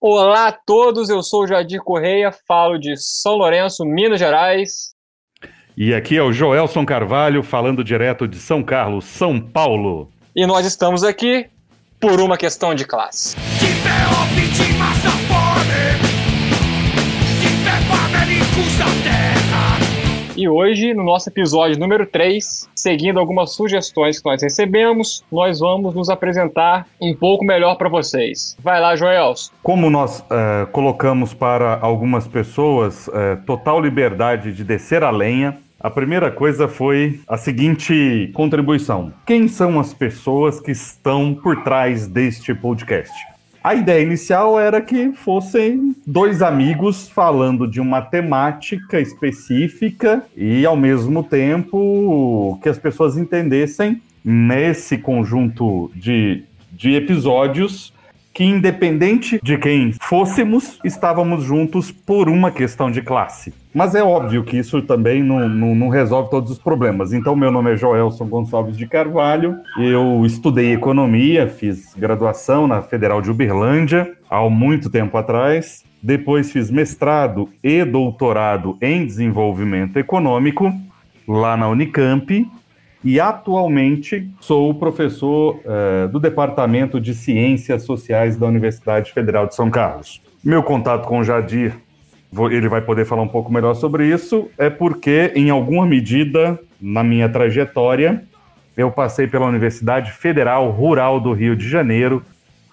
Olá a todos, eu sou o Jadir Correia, falo de São Lourenço, Minas Gerais. E aqui é o Joelson Carvalho, falando direto de São Carlos, São Paulo. E nós estamos aqui por uma questão de classe. E hoje, no nosso episódio número 3, seguindo algumas sugestões que nós recebemos, nós vamos nos apresentar um pouco melhor para vocês. Vai lá, Joels. Como nós uh, colocamos para algumas pessoas uh, total liberdade de descer a lenha, a primeira coisa foi a seguinte contribuição: quem são as pessoas que estão por trás deste podcast? A ideia inicial era que fossem dois amigos falando de uma temática específica e, ao mesmo tempo, que as pessoas entendessem nesse conjunto de, de episódios que, independente de quem fôssemos, estávamos juntos por uma questão de classe. Mas é óbvio que isso também não, não, não, resolve todos os problemas. Então, meu nome é Joelson Gonçalves de Carvalho, eu estudei economia, fiz graduação na Federal de Uberlândia há muito tempo atrás. Depois fiz mestrado e doutorado em desenvolvimento econômico lá na Unicamp e atualmente sou professor uh, do Departamento de Ciências Sociais da Universidade Federal de São Carlos. Meu contato com o Jadir, ele vai poder falar um pouco melhor sobre isso, é porque, em alguma medida, na minha trajetória, eu passei pela Universidade Federal Rural do Rio de Janeiro,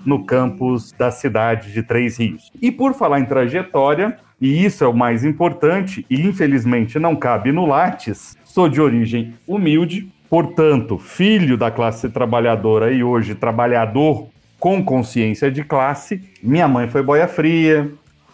no campus da cidade de Três Rios. E por falar em trajetória, e isso é o mais importante, e infelizmente não cabe no Lattes, sou de origem humilde, Portanto, filho da classe trabalhadora e hoje trabalhador com consciência de classe, minha mãe foi boia fria,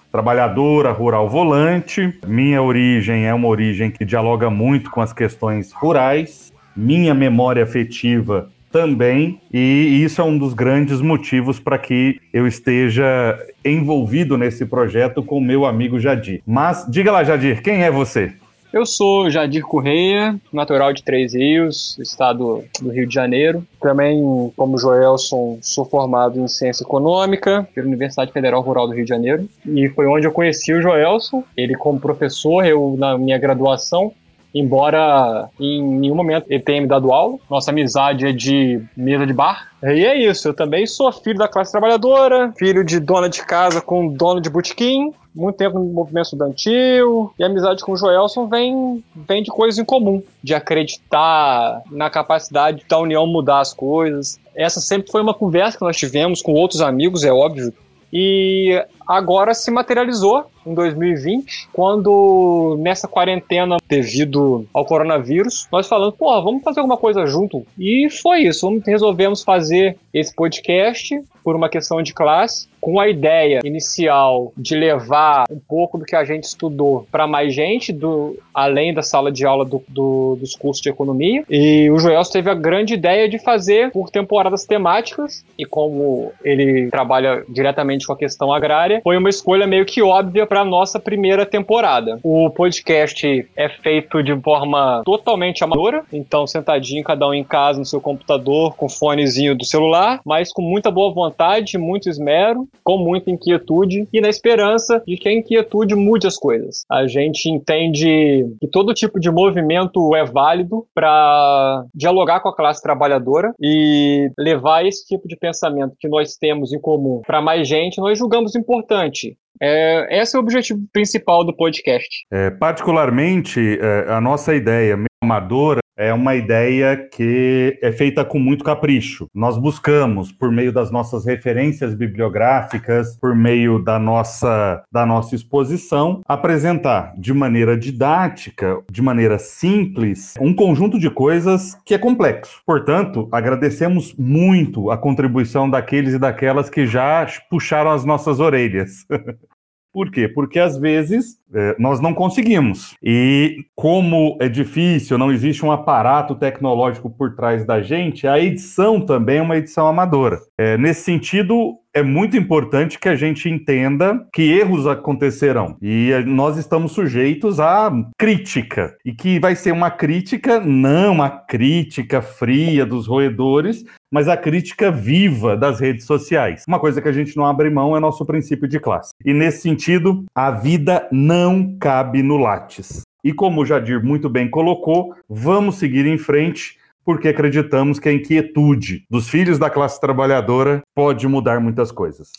trabalhadora rural volante. Minha origem é uma origem que dialoga muito com as questões rurais. Minha memória afetiva também, e isso é um dos grandes motivos para que eu esteja envolvido nesse projeto com meu amigo Jadir. Mas diga lá, Jadir, quem é você? Eu sou Jadir Correia, natural de Três Rios, estado do Rio de Janeiro. Também, como Joelson, sou formado em Ciência Econômica pela Universidade Federal Rural do Rio de Janeiro. E foi onde eu conheci o Joelson. Ele como professor, eu na minha graduação, embora em nenhum momento ele tenha me dado aula. Nossa amizade é de mesa de bar. E é isso, eu também sou filho da classe trabalhadora, filho de dona de casa com dono de botequim, muito tempo no movimento estudantil, e a amizade com o Joelson vem, vem de coisas em comum, de acreditar na capacidade da união mudar as coisas. Essa sempre foi uma conversa que nós tivemos com outros amigos, é óbvio, e agora se materializou em 2020, quando nessa quarentena devido ao coronavírus, nós falamos, porra, vamos fazer alguma coisa junto. E foi isso, resolvemos fazer esse podcast por uma questão de classe com a ideia inicial de levar um pouco do que a gente estudou para mais gente, do, além da sala de aula do, do, dos cursos de economia. E o Joel teve a grande ideia de fazer por temporadas temáticas, e como ele trabalha diretamente com a questão agrária, foi uma escolha meio que óbvia para nossa primeira temporada. O podcast é feito de forma totalmente amadora, então sentadinho cada um em casa no seu computador, com fonezinho do celular, mas com muita boa vontade, muito esmero com muita inquietude e na esperança de que a inquietude mude as coisas. A gente entende que todo tipo de movimento é válido para dialogar com a classe trabalhadora e levar esse tipo de pensamento que nós temos em comum para mais gente, nós julgamos importante. É, esse é o objetivo principal do podcast. É, particularmente, é, a nossa ideia amadora é uma ideia que é feita com muito capricho. Nós buscamos, por meio das nossas referências bibliográficas, por meio da nossa, da nossa exposição, apresentar de maneira didática, de maneira simples, um conjunto de coisas que é complexo. Portanto, agradecemos muito a contribuição daqueles e daquelas que já puxaram as nossas orelhas. Por quê? Porque às vezes é, nós não conseguimos. E como é difícil, não existe um aparato tecnológico por trás da gente, a edição também é uma edição amadora. É, nesse sentido, é muito importante que a gente entenda que erros acontecerão e nós estamos sujeitos à crítica e que vai ser uma crítica, não uma crítica fria dos roedores, mas a crítica viva das redes sociais. Uma coisa que a gente não abre mão é nosso princípio de classe. E nesse sentido, a vida não cabe no Lattes. E como o Jadir muito bem colocou, vamos seguir em frente porque acreditamos que a inquietude dos filhos da classe trabalhadora pode mudar muitas coisas.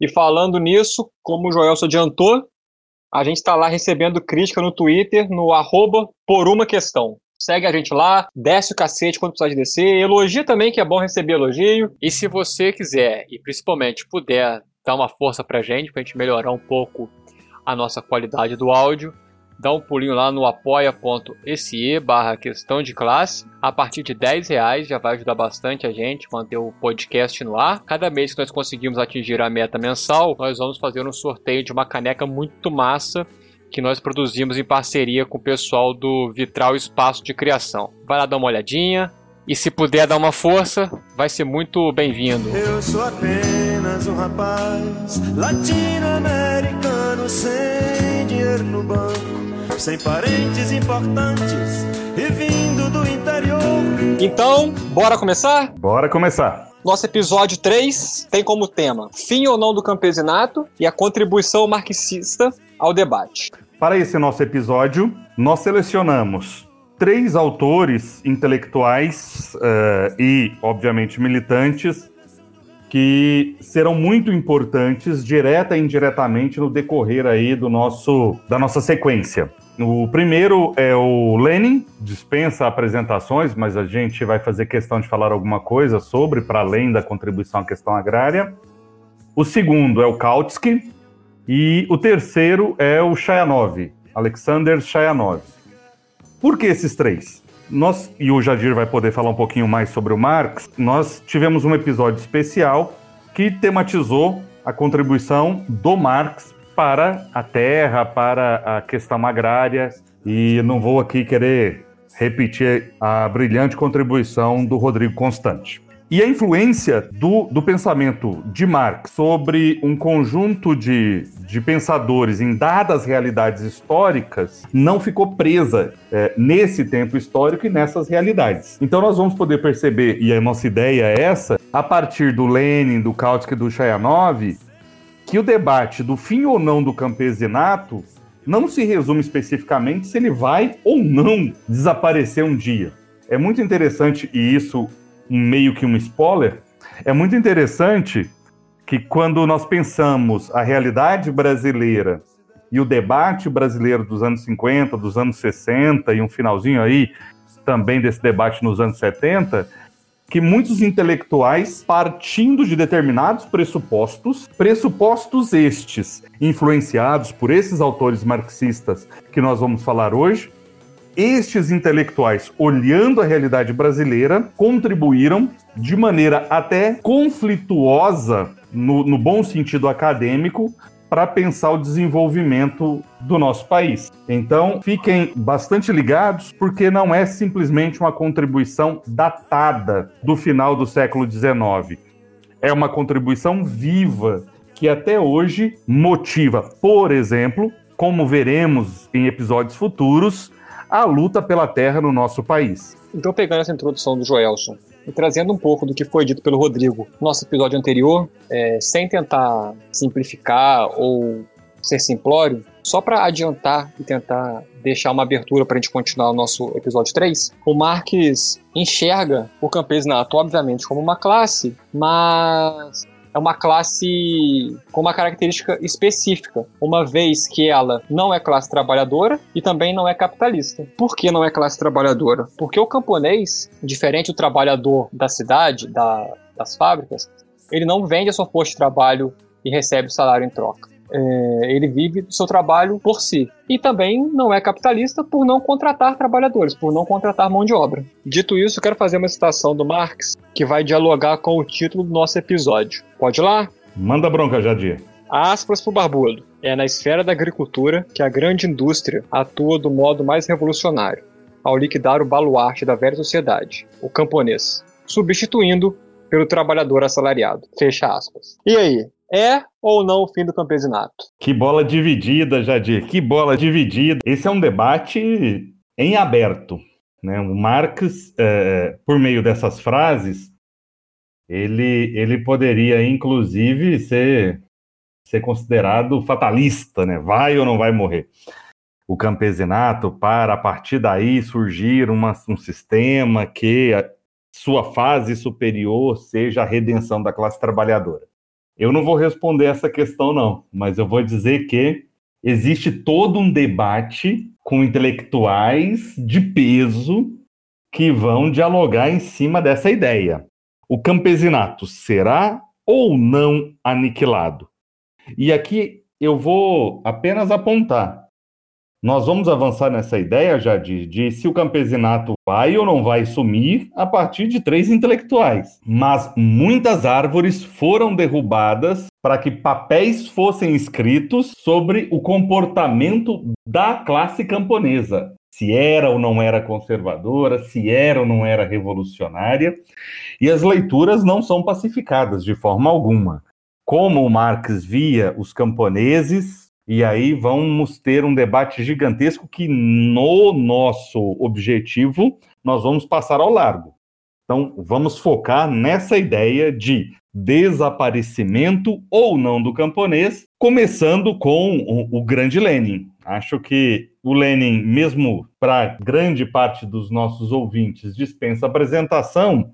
E falando nisso, como o Joel se adiantou, a gente está lá recebendo crítica no Twitter, no arroba por uma questão. Segue a gente lá, desce o cacete quando precisar de descer, elogia também, que é bom receber elogio. E se você quiser, e principalmente puder, dar uma força pra gente, pra gente melhorar um pouco a nossa qualidade do áudio, dá um pulinho lá no apoia.se barra questão de classe. A partir de 10 reais já vai ajudar bastante a gente manter o podcast no ar. Cada mês que nós conseguimos atingir a meta mensal, nós vamos fazer um sorteio de uma caneca muito massa que nós produzimos em parceria com o pessoal do Vitral Espaço de Criação. Vai lá dar uma olhadinha. E se puder dar uma força, vai ser muito bem-vindo. Eu sou apenas um rapaz latino-americano sem dinheiro no banco sem parentes importantes e vindo do interior. Então, bora começar? Bora começar. Nosso episódio 3 tem como tema Fim ou não do campesinato e a contribuição marxista ao debate. Para esse nosso episódio, nós selecionamos três autores intelectuais uh, e, obviamente, militantes que serão muito importantes direta e indiretamente no decorrer aí do nosso da nossa sequência. O primeiro é o Lenin, dispensa apresentações, mas a gente vai fazer questão de falar alguma coisa sobre, para além da contribuição à questão agrária. O segundo é o Kautsky. E o terceiro é o Shayanov, Alexander Shayanov. Por que esses três? Nós, e o Jadir vai poder falar um pouquinho mais sobre o Marx, nós tivemos um episódio especial que tematizou a contribuição do Marx para a terra, para a questão agrária, e não vou aqui querer repetir a brilhante contribuição do Rodrigo Constante. E a influência do, do pensamento de Marx sobre um conjunto de, de pensadores em dadas realidades históricas não ficou presa é, nesse tempo histórico e nessas realidades. Então nós vamos poder perceber, e a nossa ideia é essa, a partir do Lenin, do Kautsky e do Shayanov, que o debate do fim ou não do campesinato não se resume especificamente se ele vai ou não desaparecer um dia. É muito interessante, e isso meio que um spoiler, é muito interessante que quando nós pensamos a realidade brasileira e o debate brasileiro dos anos 50, dos anos 60 e um finalzinho aí também desse debate nos anos 70, que muitos intelectuais, partindo de determinados pressupostos, pressupostos estes influenciados por esses autores marxistas que nós vamos falar hoje, estes intelectuais, olhando a realidade brasileira, contribuíram de maneira até conflituosa, no, no bom sentido acadêmico, para pensar o desenvolvimento do nosso país. Então, fiquem bastante ligados, porque não é simplesmente uma contribuição datada do final do século XIX. É uma contribuição viva que até hoje motiva, por exemplo, como veremos em episódios futuros, a luta pela terra no nosso país. Então, pegando essa introdução do Joelson e trazendo um pouco do que foi dito pelo Rodrigo no nosso episódio anterior, é, sem tentar simplificar ou ser simplório, só para adiantar e tentar deixar uma abertura para a gente continuar o nosso episódio 3, o Marx enxerga o campesinato, obviamente, como uma classe, mas é uma classe com uma característica específica, uma vez que ela não é classe trabalhadora e também não é capitalista. Por que não é classe trabalhadora? Porque o camponês, diferente do trabalhador da cidade, da, das fábricas, ele não vende a sua força de trabalho e recebe o salário em troca. É, ele vive do seu trabalho por si. E também não é capitalista por não contratar trabalhadores, por não contratar mão de obra. Dito isso, quero fazer uma citação do Marx que vai dialogar com o título do nosso episódio. Pode ir lá? Manda bronca, Jadir. Aspas pro Barbudo. É na esfera da agricultura que a grande indústria atua do modo mais revolucionário, ao liquidar o baluarte da velha sociedade, o camponês, substituindo pelo trabalhador assalariado. Fecha aspas. E aí, é ou não o fim do campesinato? Que bola dividida, Jadir, que bola dividida. Esse é um debate em aberto. Né? O Marx, é, por meio dessas frases, ele, ele poderia, inclusive, ser, ser considerado fatalista, né? Vai ou não vai morrer? O campesinato, para a partir daí surgir uma, um sistema que a sua fase superior seja a redenção da classe trabalhadora. Eu não vou responder essa questão, não, mas eu vou dizer que existe todo um debate com intelectuais de peso que vão dialogar em cima dessa ideia o campesinato será ou não aniquilado? E aqui eu vou apenas apontar. Nós vamos avançar nessa ideia, Jadir, de se o campesinato vai ou não vai sumir a partir de três intelectuais. Mas muitas árvores foram derrubadas para que papéis fossem escritos sobre o comportamento da classe camponesa se era ou não era conservadora, se era ou não era revolucionária, e as leituras não são pacificadas de forma alguma. Como Marx via os camponeses, e aí vamos ter um debate gigantesco que, no nosso objetivo, nós vamos passar ao largo. Então, vamos focar nessa ideia de desaparecimento ou não do camponês, começando com o, o grande Lenin. Acho que o Lenin, mesmo para grande parte dos nossos ouvintes, dispensa apresentação,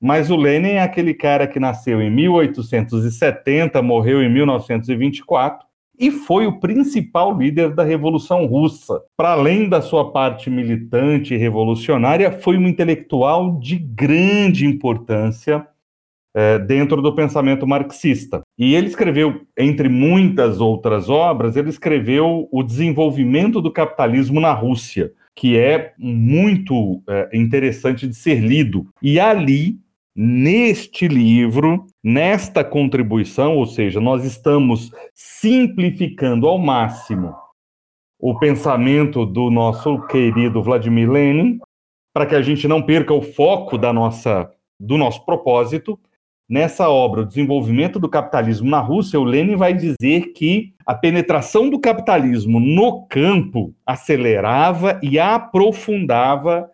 mas o Lenin é aquele cara que nasceu em 1870, morreu em 1924 e foi o principal líder da Revolução Russa. Para além da sua parte militante e revolucionária, foi um intelectual de grande importância é, dentro do pensamento marxista. E ele escreveu, entre muitas outras obras, ele escreveu O Desenvolvimento do Capitalismo na Rússia, que é muito é, interessante de ser lido. E ali, neste livro, nesta contribuição, ou seja, nós estamos simplificando ao máximo o pensamento do nosso querido Vladimir Lenin, para que a gente não perca o foco da nossa, do nosso propósito, Nessa obra, O Desenvolvimento do Capitalismo na Rússia, o Lenin vai dizer que a penetração do capitalismo no campo acelerava e aprofundava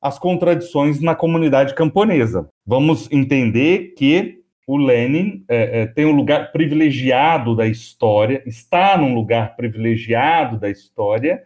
as contradições na comunidade camponesa. Vamos entender que o Lenin é, é, tem um lugar privilegiado da história, está num lugar privilegiado da história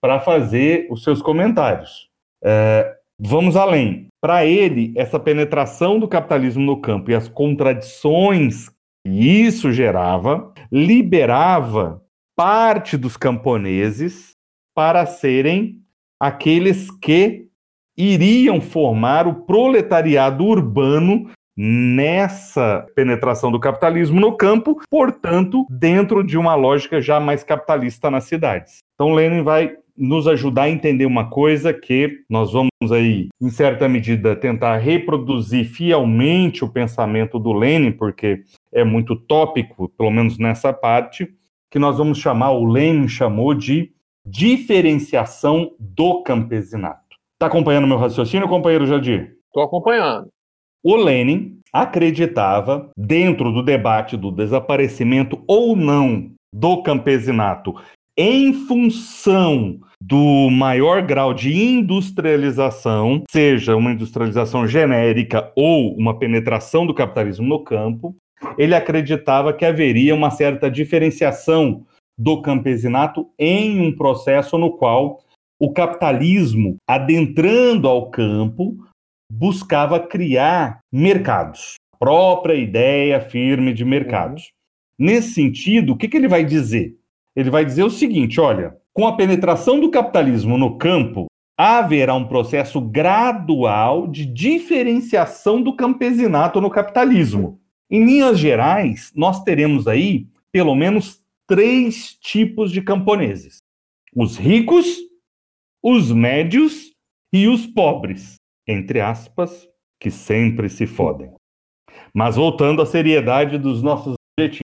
para fazer os seus comentários. É, vamos além. Para ele, essa penetração do capitalismo no campo e as contradições que isso gerava liberava parte dos camponeses para serem aqueles que iriam formar o proletariado urbano nessa penetração do capitalismo no campo, portanto, dentro de uma lógica já mais capitalista nas cidades. Então, Lenin vai nos ajudar a entender uma coisa que nós vamos aí, em certa medida, tentar reproduzir fielmente o pensamento do Lenin, porque é muito tópico, pelo menos nessa parte, que nós vamos chamar, o Lenin chamou de diferenciação do campesinato. Está acompanhando meu raciocínio, companheiro Jadir? Estou acompanhando. O Lenin acreditava, dentro do debate do desaparecimento ou não do campesinato em função do maior grau de industrialização, seja uma industrialização genérica ou uma penetração do capitalismo no campo, ele acreditava que haveria uma certa diferenciação do campesinato em um processo no qual o capitalismo, adentrando ao campo, buscava criar mercados, própria ideia firme de mercados. Uhum. Nesse sentido, o que, que ele vai dizer? Ele vai dizer o seguinte: olha, com a penetração do capitalismo no campo, haverá um processo gradual de diferenciação do campesinato no capitalismo. Em linhas gerais, nós teremos aí pelo menos três tipos de camponeses: os ricos, os médios e os pobres, entre aspas, que sempre se fodem. Mas voltando à seriedade dos nossos objetivos.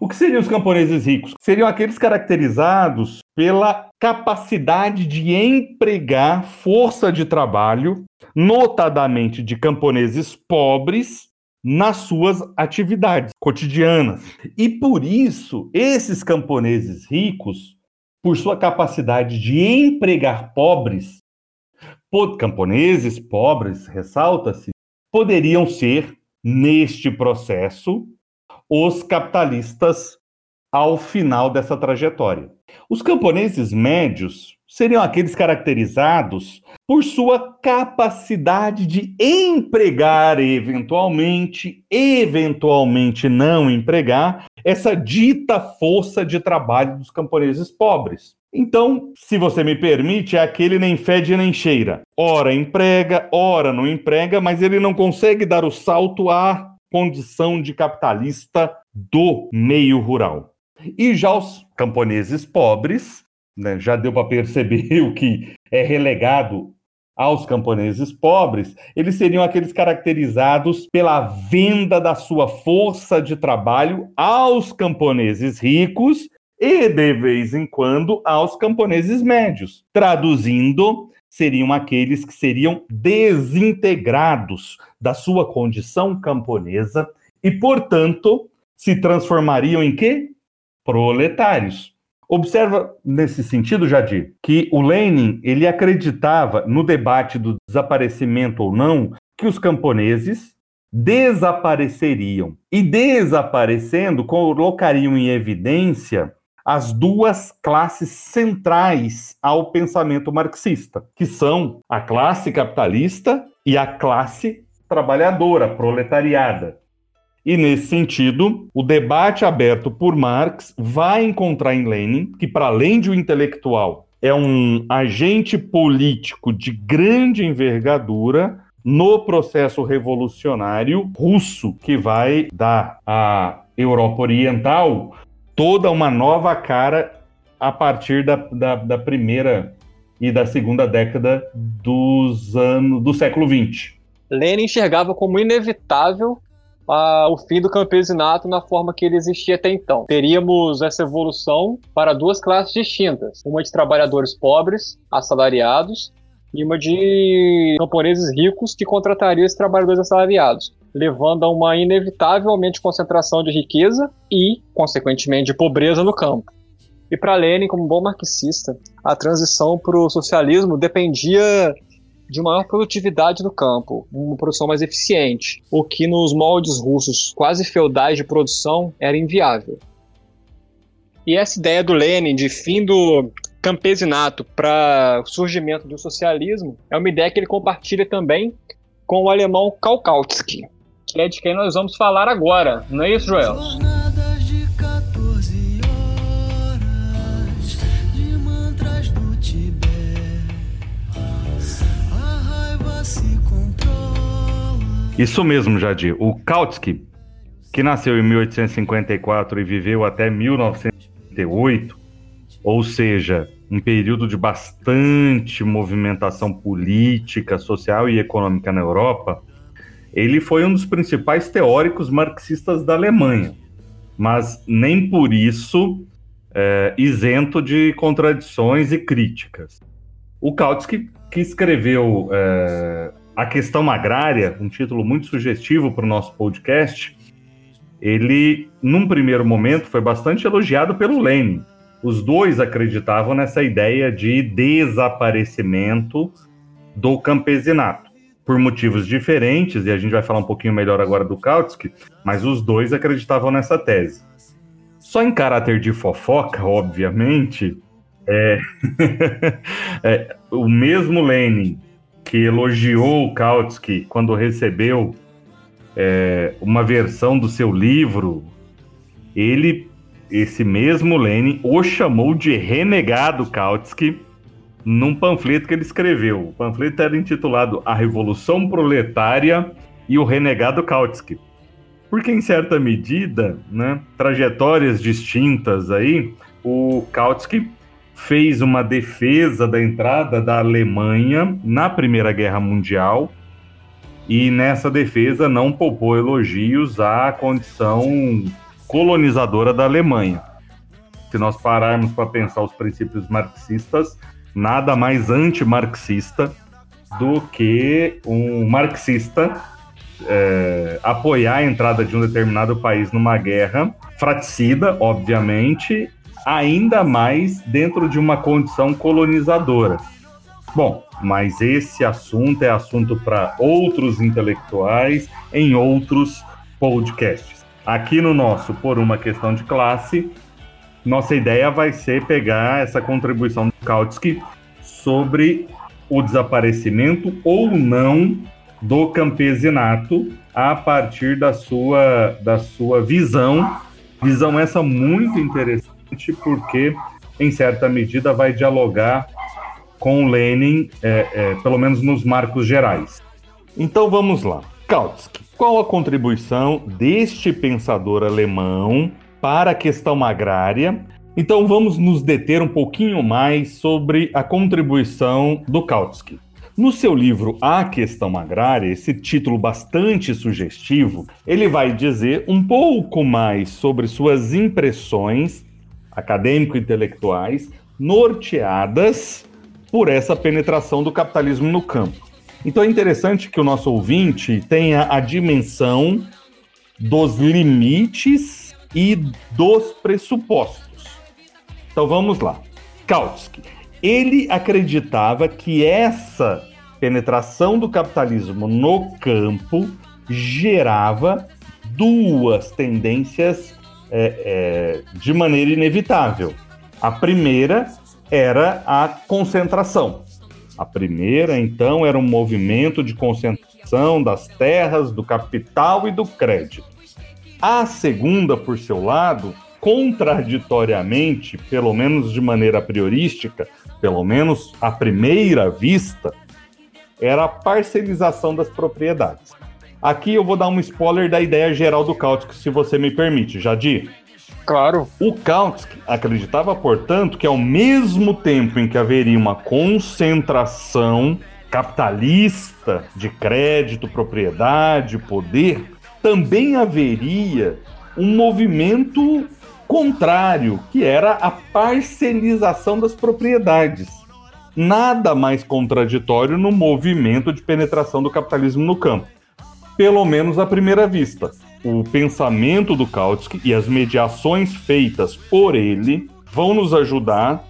O que seriam os camponeses ricos? Seriam aqueles caracterizados pela capacidade de empregar força de trabalho, notadamente de camponeses pobres, nas suas atividades cotidianas. E por isso, esses camponeses ricos, por sua capacidade de empregar pobres, camponeses pobres, ressalta-se, poderiam ser, neste processo, os capitalistas ao final dessa trajetória. Os camponeses médios seriam aqueles caracterizados por sua capacidade de empregar eventualmente, eventualmente não empregar, essa dita força de trabalho dos camponeses pobres. Então, se você me permite, é aquele nem fede nem cheira. Ora emprega, ora não emprega, mas ele não consegue dar o salto à condição de capitalista do meio rural. E já os camponeses pobres, né, já deu para perceber o que é relegado aos camponeses pobres, eles seriam aqueles caracterizados pela venda da sua força de trabalho aos camponeses ricos e, de vez em quando, aos camponeses médios. Traduzindo, seriam aqueles que seriam desintegrados da sua condição camponesa e, portanto, se transformariam em quê? Proletários. Observa nesse sentido, Jadir, que o Lenin ele acreditava no debate do desaparecimento ou não que os camponeses desapareceriam e desaparecendo colocariam em evidência as duas classes centrais ao pensamento marxista, que são a classe capitalista e a classe trabalhadora, proletariada. E nesse sentido, o debate aberto por Marx vai encontrar em Lenin que, para além de um intelectual, é um agente político de grande envergadura no processo revolucionário russo que vai dar à Europa Oriental toda uma nova cara a partir da, da, da primeira e da segunda década dos anos do século XX. Lenin enxergava como inevitável o fim do campesinato na forma que ele existia até então. Teríamos essa evolução para duas classes distintas: uma de trabalhadores pobres, assalariados, e uma de camponeses ricos que contratariam esses trabalhadores assalariados, levando a uma inevitavelmente concentração de riqueza e, consequentemente, de pobreza no campo. E para Lenin, como bom marxista, a transição para o socialismo dependia de maior produtividade no campo, uma produção mais eficiente, o que nos moldes russos quase feudais de produção era inviável. E essa ideia do Lenin de fim do campesinato para o surgimento do socialismo é uma ideia que ele compartilha também com o alemão Kautsky, que é de quem nós vamos falar agora, não é isso, Joel? Isso mesmo, Jadir. O Kautsky, que nasceu em 1854 e viveu até 1938, ou seja, um período de bastante movimentação política, social e econômica na Europa, ele foi um dos principais teóricos marxistas da Alemanha, mas nem por isso é, isento de contradições e críticas. O Kautsky, que escreveu é, a Questão Agrária, um título muito sugestivo para o nosso podcast, ele, num primeiro momento, foi bastante elogiado pelo Lenin. Os dois acreditavam nessa ideia de desaparecimento do campesinato, por motivos diferentes, e a gente vai falar um pouquinho melhor agora do Kautsky, mas os dois acreditavam nessa tese. Só em caráter de fofoca, obviamente, é, é, o mesmo Lenin que elogiou o Kautsky quando recebeu é, uma versão do seu livro, ele, esse mesmo Lenin, o chamou de renegado Kautsky num panfleto que ele escreveu. O panfleto era intitulado A Revolução Proletária e o Renegado Kautsky. Porque, em certa medida, né, trajetórias distintas aí, o Kautsky fez uma defesa da entrada da Alemanha na Primeira Guerra Mundial e nessa defesa não poupou elogios à condição colonizadora da Alemanha. Se nós pararmos para pensar os princípios marxistas, nada mais anti-marxista do que um marxista é, apoiar a entrada de um determinado país numa guerra fraticida, obviamente, ainda mais dentro de uma condição colonizadora. Bom, mas esse assunto é assunto para outros intelectuais em outros podcasts. Aqui no nosso, por uma questão de classe, nossa ideia vai ser pegar essa contribuição do Kautsky sobre o desaparecimento ou não do campesinato a partir da sua, da sua visão. Visão essa muito interessante, porque, em certa medida, vai dialogar com Lenin, é, é, pelo menos nos marcos gerais. Então vamos lá. Kautsky, qual a contribuição deste pensador alemão para a questão agrária? Então vamos nos deter um pouquinho mais sobre a contribuição do Kautsky. No seu livro A Questão Agrária, esse título bastante sugestivo, ele vai dizer um pouco mais sobre suas impressões acadêmico-intelectuais norteadas por essa penetração do capitalismo no campo. Então é interessante que o nosso ouvinte tenha a dimensão dos limites e dos pressupostos. Então vamos lá. Kautsky. Ele acreditava que essa penetração do capitalismo no campo gerava duas tendências é, é, de maneira inevitável. A primeira era a concentração. A primeira, então, era um movimento de concentração das terras, do capital e do crédito. A segunda, por seu lado, contraditoriamente, pelo menos de maneira priorística, pelo menos à primeira vista, era a parcelização das propriedades. Aqui eu vou dar um spoiler da ideia geral do Kautsky, se você me permite, Jadir. Claro. O Kautsky acreditava, portanto, que ao mesmo tempo em que haveria uma concentração capitalista de crédito, propriedade, poder, também haveria um movimento contrário, que era a parcelização das propriedades nada mais contraditório no movimento de penetração do capitalismo no campo. Pelo menos à primeira vista. O pensamento do Kautsky e as mediações feitas por ele vão nos ajudar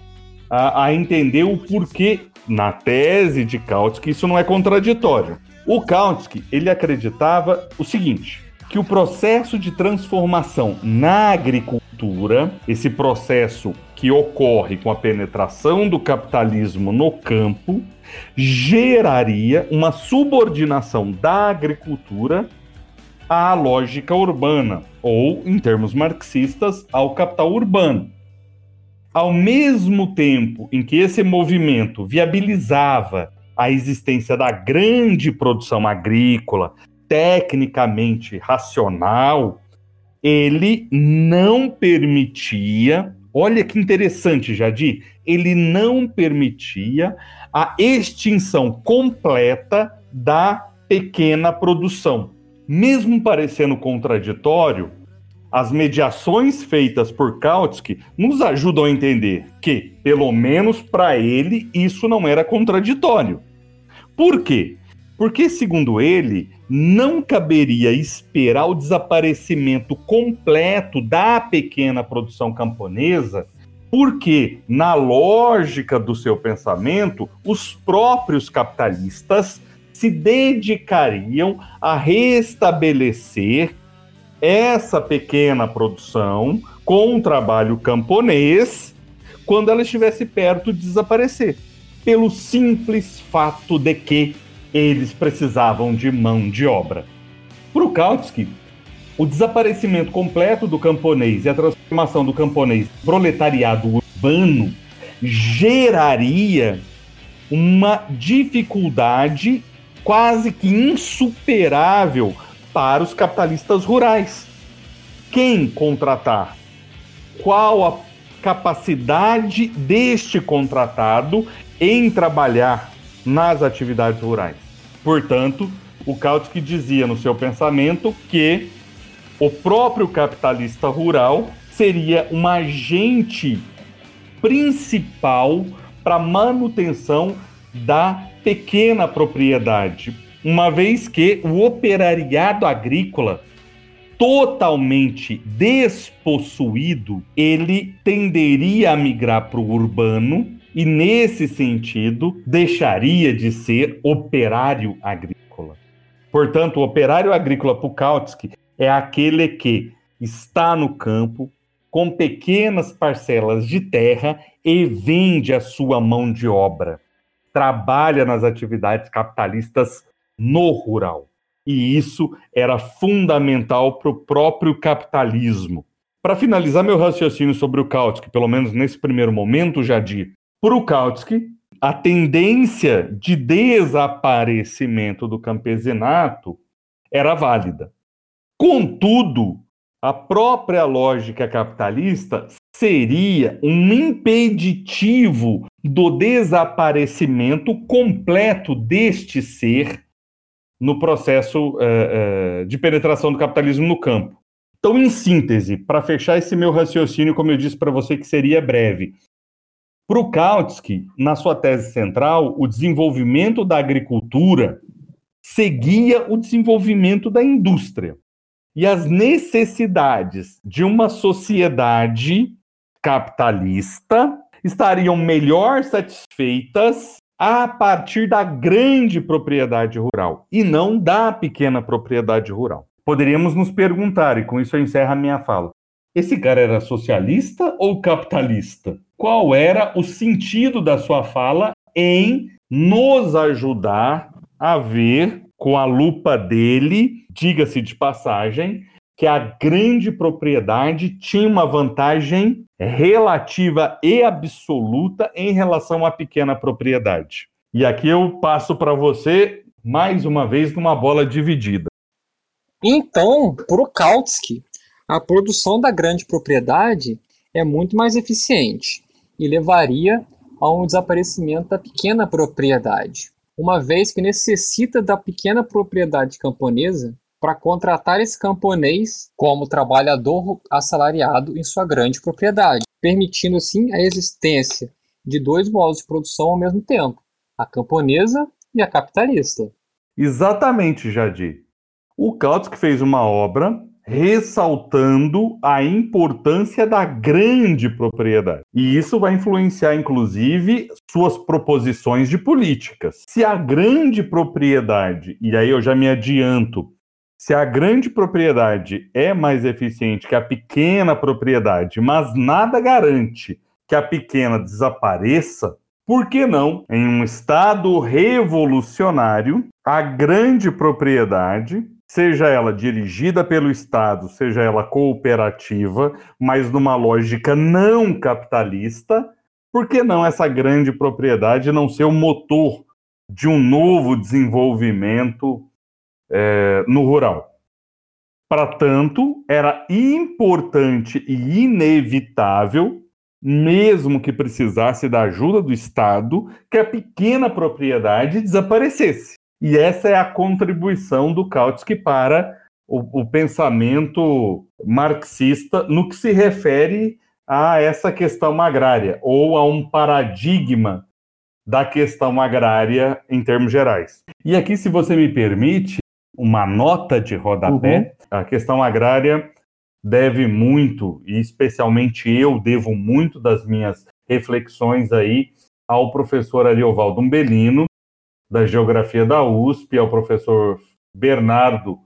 a, a entender o porquê, na tese de Kautsky, isso não é contraditório. O Kautsky, ele acreditava o seguinte, que o processo de transformação na agricultura, esse processo que ocorre com a penetração do capitalismo no campo geraria uma subordinação da agricultura à lógica urbana, ou, em termos marxistas, ao capital urbano. Ao mesmo tempo em que esse movimento viabilizava a existência da grande produção agrícola, tecnicamente racional, ele não permitia Olha que interessante, Jadi. Ele não permitia a extinção completa da pequena produção. Mesmo parecendo contraditório, as mediações feitas por Kautsky nos ajudam a entender que, pelo menos para ele, isso não era contraditório. Por quê? Porque, segundo ele, não caberia esperar o desaparecimento completo da pequena produção camponesa, porque, na lógica do seu pensamento, os próprios capitalistas se dedicariam a restabelecer essa pequena produção com o trabalho camponês quando ela estivesse perto de desaparecer, pelo simples fato de que eles precisavam de mão de obra. Kautsky, o desaparecimento completo do camponês e a transformação do camponês em proletariado urbano geraria uma dificuldade quase que insuperável para os capitalistas rurais. Quem contratar? Qual a capacidade deste contratado em trabalhar nas atividades rurais. Portanto, o Kautsky dizia no seu pensamento que o próprio capitalista rural seria um agente principal para manutenção da pequena propriedade, uma vez que o operariado agrícola totalmente despossuído, ele tenderia a migrar para o urbano e, nesse sentido, deixaria de ser operário agrícola. Portanto, o operário agrícola Pukautsky é aquele que está no campo com pequenas parcelas de terra e vende a sua mão de obra. Trabalha nas atividades capitalistas no rural. E isso era fundamental para o próprio capitalismo. Para finalizar meu raciocínio sobre o Kautsky, pelo menos nesse primeiro momento, Jadir, para o Kautsky, a tendência de desaparecimento do campesinato era válida. Contudo, a própria lógica capitalista seria um impeditivo do desaparecimento completo deste ser no processo uh, uh, de penetração do capitalismo no campo. Então, em síntese, para fechar esse meu raciocínio, como eu disse para você que seria breve, para o Kautsky, na sua tese central, o desenvolvimento da agricultura seguia o desenvolvimento da indústria. E as necessidades de uma sociedade capitalista estariam melhor satisfeitas a partir da grande propriedade rural e não da pequena propriedade rural. Poderíamos nos perguntar, e com isso eu encerro a minha fala: esse cara era socialista ou capitalista? Qual era o sentido da sua fala em nos ajudar a ver com a lupa dele, diga-se de passagem, que a grande propriedade tinha uma vantagem relativa e absoluta em relação à pequena propriedade. E aqui eu passo para você mais uma vez numa bola dividida. Então, para o Kautsky, a produção da grande propriedade é muito mais eficiente e levaria a um desaparecimento da pequena propriedade, uma vez que necessita da pequena propriedade camponesa para contratar esse camponês como trabalhador assalariado em sua grande propriedade, permitindo assim a existência de dois modos de produção ao mesmo tempo, a camponesa e a capitalista. Exatamente, Jadir. O Kautsky fez uma obra ressaltando a importância da grande propriedade. E isso vai influenciar, inclusive, suas proposições de políticas. Se a grande propriedade, e aí eu já me adianto, se a grande propriedade é mais eficiente que a pequena propriedade, mas nada garante que a pequena desapareça, por que não, em um estado revolucionário, a grande propriedade seja ela dirigida pelo Estado, seja ela cooperativa, mas numa lógica não capitalista, por que não essa grande propriedade não ser o motor de um novo desenvolvimento é, no rural? Para tanto, era importante e inevitável, mesmo que precisasse da ajuda do Estado, que a pequena propriedade desaparecesse. E essa é a contribuição do Kautsky para o, o pensamento marxista no que se refere a essa questão agrária, ou a um paradigma da questão agrária em termos gerais. E aqui, se você me permite, uma nota de rodapé, uhum. a questão agrária deve muito, e especialmente eu devo muito das minhas reflexões aí ao professor Ariovaldo Umbelino, da Geografia da USP, ao professor Bernardo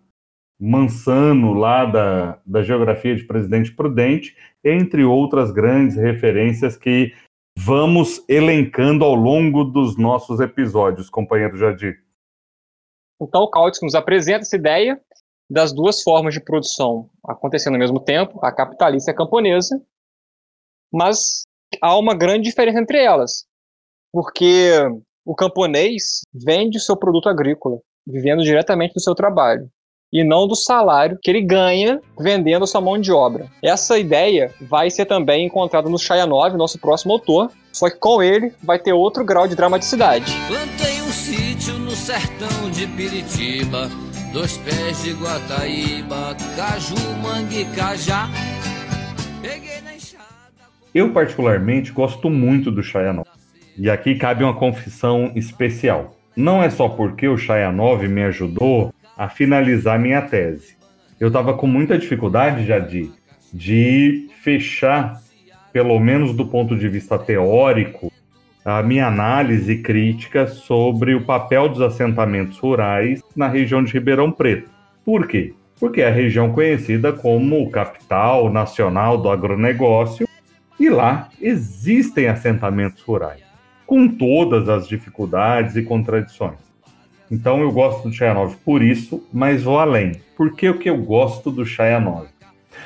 Mansano, lá da, da Geografia de Presidente Prudente, entre outras grandes referências que vamos elencando ao longo dos nossos episódios, companheiro Jadir. Então, o Kautsky nos apresenta essa ideia das duas formas de produção acontecendo ao mesmo tempo, a capitalista e a camponesa, mas há uma grande diferença entre elas, porque o camponês vende o seu produto agrícola, vivendo diretamente do seu trabalho, e não do salário que ele ganha vendendo a sua mão de obra. Essa ideia vai ser também encontrada no Chayanov, nosso próximo autor, só que com ele vai ter outro grau de dramaticidade. Plantei um sítio no sertão de Piritiba, dois pés de Guataíba, caju, mangue, cajá. Peguei na enxada. Eu particularmente gosto muito do Chayanov. E aqui cabe uma confissão especial. não é só porque o Chayanov me ajudou a finalizar minha tese. Eu estava com muita dificuldade, Jadir, de fechar, pelo menos do ponto de vista teórico, a minha análise crítica sobre o papel dos assentamentos rurais na região de Ribeirão Preto. Por quê? Porque é a região conhecida como capital nacional do agronegócio e lá existem assentamentos rurais, com todas as dificuldades e contradições. Então eu gosto do Chayanov por isso, mas vou além. Por que que eu gosto do Chayanov?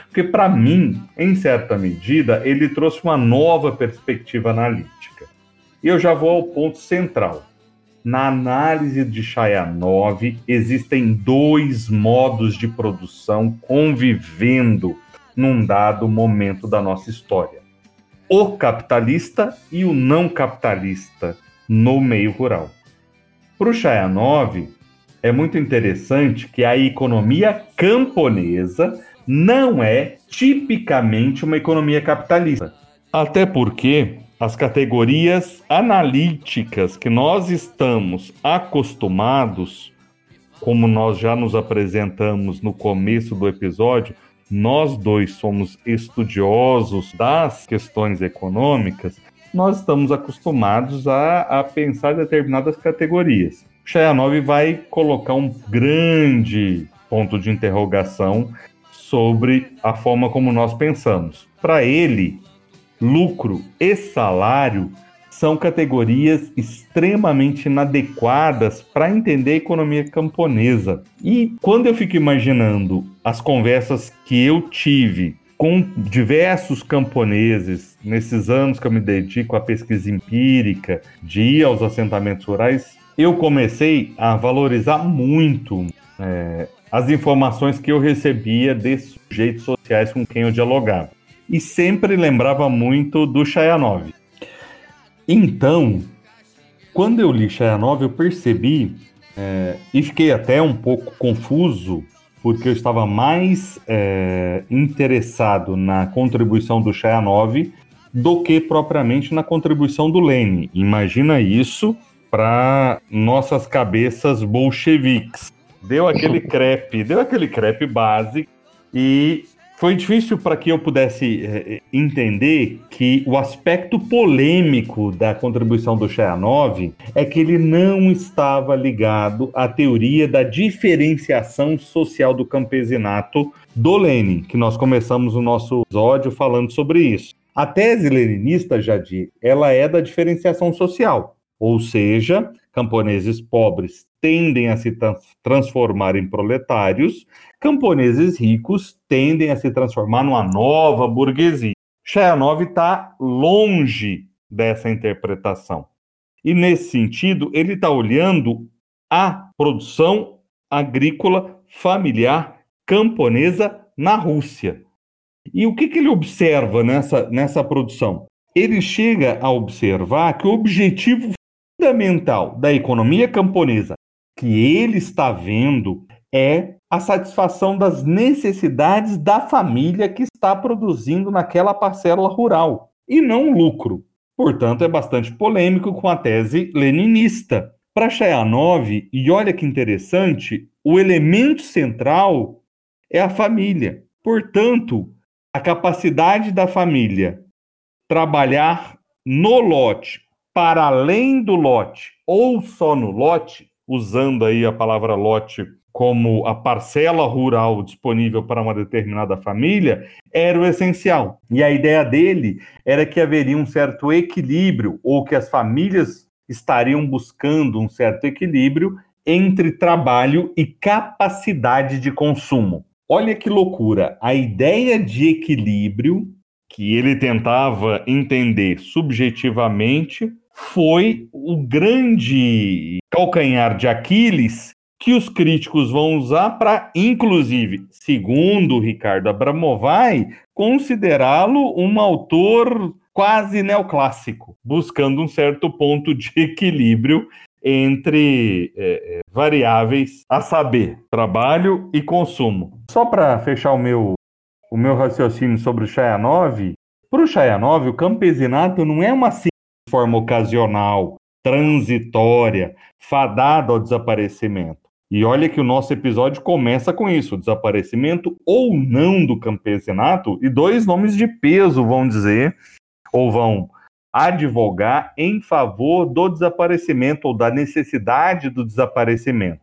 Porque para mim, em certa medida, ele trouxe uma nova perspectiva analítica. E eu já vou ao ponto central. Na análise de Chayanov, existem dois modos de produção convivendo num dado momento da nossa história: o capitalista e o não capitalista no meio rural. Para o Chayanov, é muito interessante que a economia camponesa não é tipicamente uma economia capitalista. Até porque as categorias analíticas que nós estamos acostumados, como nós já nos apresentamos no começo do episódio, nós dois somos estudiosos das questões econômicas, nós estamos acostumados a, a pensar determinadas categorias. Chayanov vai colocar um grande ponto de interrogação sobre a forma como nós pensamos. Para ele, lucro e salário são categorias extremamente inadequadas para entender a economia camponesa. E quando eu fico imaginando as conversas que eu tive com diversos camponeses nesses anos que eu me dedico à pesquisa empírica, de ir aos assentamentos rurais, eu comecei a valorizar muito é, as informações que eu recebia desses sujeitos sociais com quem eu dialogava e sempre lembrava muito do Chayanov. Então, quando eu li Chayanov, eu percebi é, e fiquei até um pouco confuso, porque eu estava mais é, interessado na contribuição do Chayanov do que propriamente na contribuição do Lenin. Imagina isso para nossas cabeças bolcheviques. Deu aquele crepe, deu aquele crepe básico e foi difícil para que eu pudesse é, entender que o aspecto polêmico da contribuição do Chayanov é que ele não estava ligado à teoria da diferenciação social do campesinato do Lenin, que nós começamos o nosso episódio falando sobre isso. A tese leninista, Jadir, ela é da diferenciação social, ou seja, camponeses pobres tendem a se transformar em proletários camponeses ricos tendem a se transformar numa nova burguesia. Chayanov está longe dessa interpretação. E nesse sentido, ele está olhando a produção agrícola familiar camponesa na Rússia. E o que, que ele observa nessa, nessa produção? Ele chega a observar que o objetivo fundamental da economia camponesa que ele está vendo é a satisfação das necessidades da família que está produzindo naquela parcela rural, e não lucro. Portanto, é bastante polêmico com a tese leninista. Para Chayanov, e olha que interessante, o elemento central é a família. Portanto, a capacidade da família trabalhar no lote, para além do lote, ou só no lote, usando aí a palavra lote como a parcela rural disponível para uma determinada família, era o essencial. E a ideia dele era que haveria um certo equilíbrio, ou que as famílias estariam buscando um certo equilíbrio entre trabalho e capacidade de consumo. Olha que loucura! A ideia de equilíbrio que ele tentava entender subjetivamente foi o grande calcanhar de Aquiles que os críticos vão usar para, inclusive, segundo Ricardo Abramovay, considerá-lo um autor quase neoclássico, buscando um certo ponto de equilíbrio entre é, é variáveis a saber, trabalho e consumo. Só para fechar o meu, o meu raciocínio sobre o Chayanov, para o Chayanov, o campesinato não é uma forma ocasional transitória, fadada ao desaparecimento. E olha que o nosso episódio começa com isso: o desaparecimento ou não do campesinato, e dois nomes de peso vão dizer, ou vão advogar em favor do desaparecimento ou da necessidade do desaparecimento.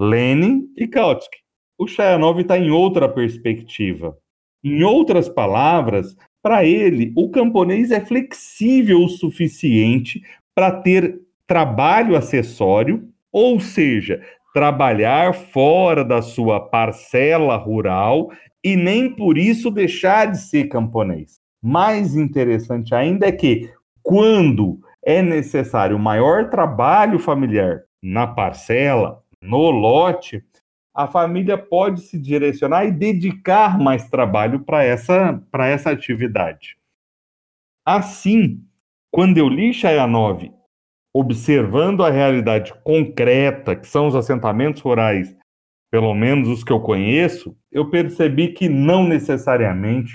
Lenin e Kautsky. O Chayanov está em outra perspectiva. Em outras palavras, para ele, o camponês é flexível o suficiente para ter trabalho acessório, ou seja, trabalhar fora da sua parcela rural e nem por isso deixar de ser camponês. Mais interessante ainda é que, quando é necessário maior trabalho familiar na parcela, no lote, a família pode se direcionar e dedicar mais trabalho para essa, essa atividade. Assim, quando eu li Chayanov, observando a realidade concreta, que são os assentamentos rurais, pelo menos os que eu conheço, eu percebi que não necessariamente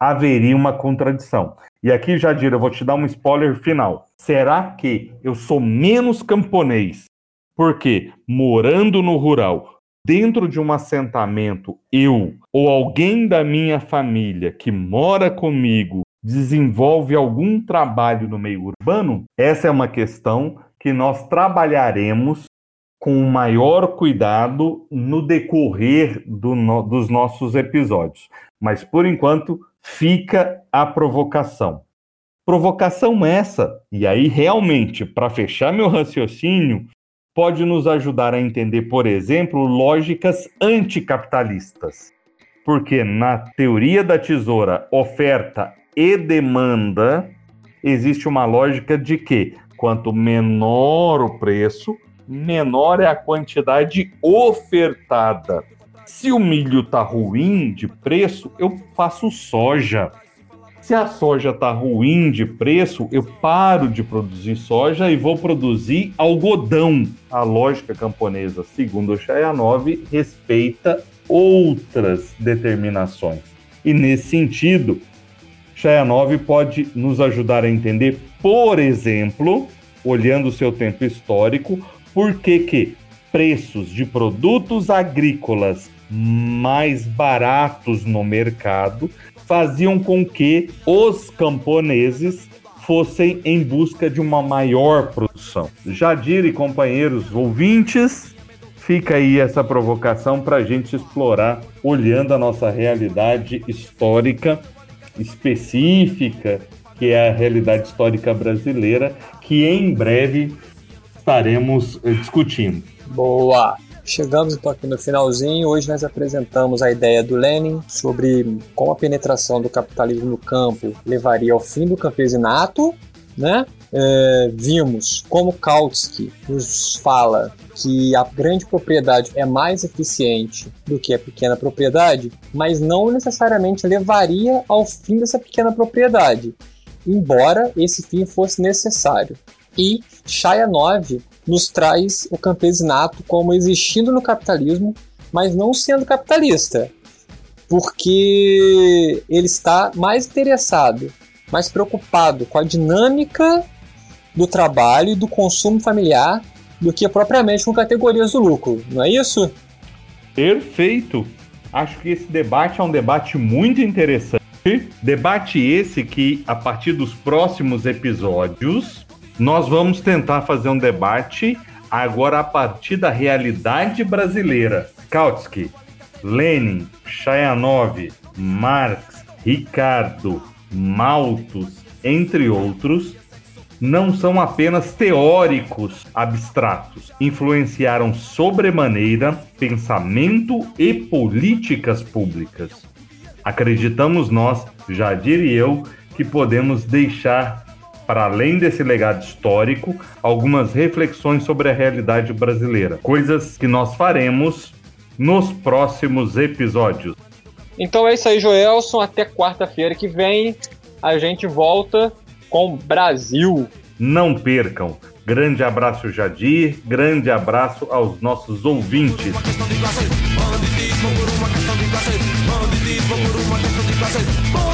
haveria uma contradição. E aqui, Jadir, eu vou te dar um spoiler final. Será que eu sou menos camponês porque morando no rural dentro de um assentamento, eu ou alguém da minha família que mora comigo desenvolve algum trabalho no meio urbano? Essa é uma questão que nós trabalharemos com maior cuidado no decorrer do no, dos nossos episódios. Mas, por enquanto, fica a provocação. Provocação essa, e aí realmente, para fechar meu raciocínio, pode nos ajudar a entender, por exemplo, lógicas anticapitalistas. Porque na teoria da tesoura, oferta e demanda, existe uma lógica de que quanto menor o preço, menor é a quantidade ofertada. Se o milho está ruim de preço, eu faço soja. Se a soja está ruim de preço, eu paro de produzir soja e vou produzir algodão. A lógica camponesa, segundo o Chayanov, respeita outras determinações. E nesse sentido, Chayanov pode nos ajudar a entender, por exemplo, olhando o seu tempo histórico, por que, que preços de produtos agrícolas mais baratos no mercado faziam com que os camponeses fossem em busca de uma maior produção. Jadir e companheiros ouvintes, fica aí essa provocação para a gente explorar, olhando a nossa realidade histórica específica, que é a realidade histórica brasileira, que em breve estaremos eh, discutindo. Boa! Chegamos então aqui no finalzinho. Hoje nós apresentamos a ideia do Lenin sobre como a penetração do capitalismo no campo levaria ao fim do campesinato, né? É, vimos como Kautsky nos fala que a grande propriedade é mais eficiente do que a pequena propriedade, mas não necessariamente levaria ao fim dessa pequena propriedade, embora esse fim fosse necessário. E Chayanov nos traz o campesinato como existindo no capitalismo, mas não sendo capitalista, porque ele está mais interessado, mais preocupado com a dinâmica do trabalho e do consumo familiar do que propriamente com categorias do lucro, não é isso? Perfeito. Acho que esse debate é um debate muito interessante. Debate esse que, a partir dos próximos episódios, nós vamos tentar fazer um debate agora a partir da realidade brasileira. Kautsky, Lenin, Chayanov, Marx, Ricardo, Malthus, entre outros, não são apenas teóricos abstratos, influenciaram sobremaneira pensamento e políticas públicas. Acreditamos nós, Jadir e eu, que podemos deixar para além desse legado histórico, algumas reflexões sobre a realidade brasileira, coisas que nós faremos nos próximos episódios. Então é isso aí, Joelson. Até quarta-feira que vem a gente volta com Brasil. Não percam. Grande abraço, Jadir. Grande abraço aos nossos ouvintes. Por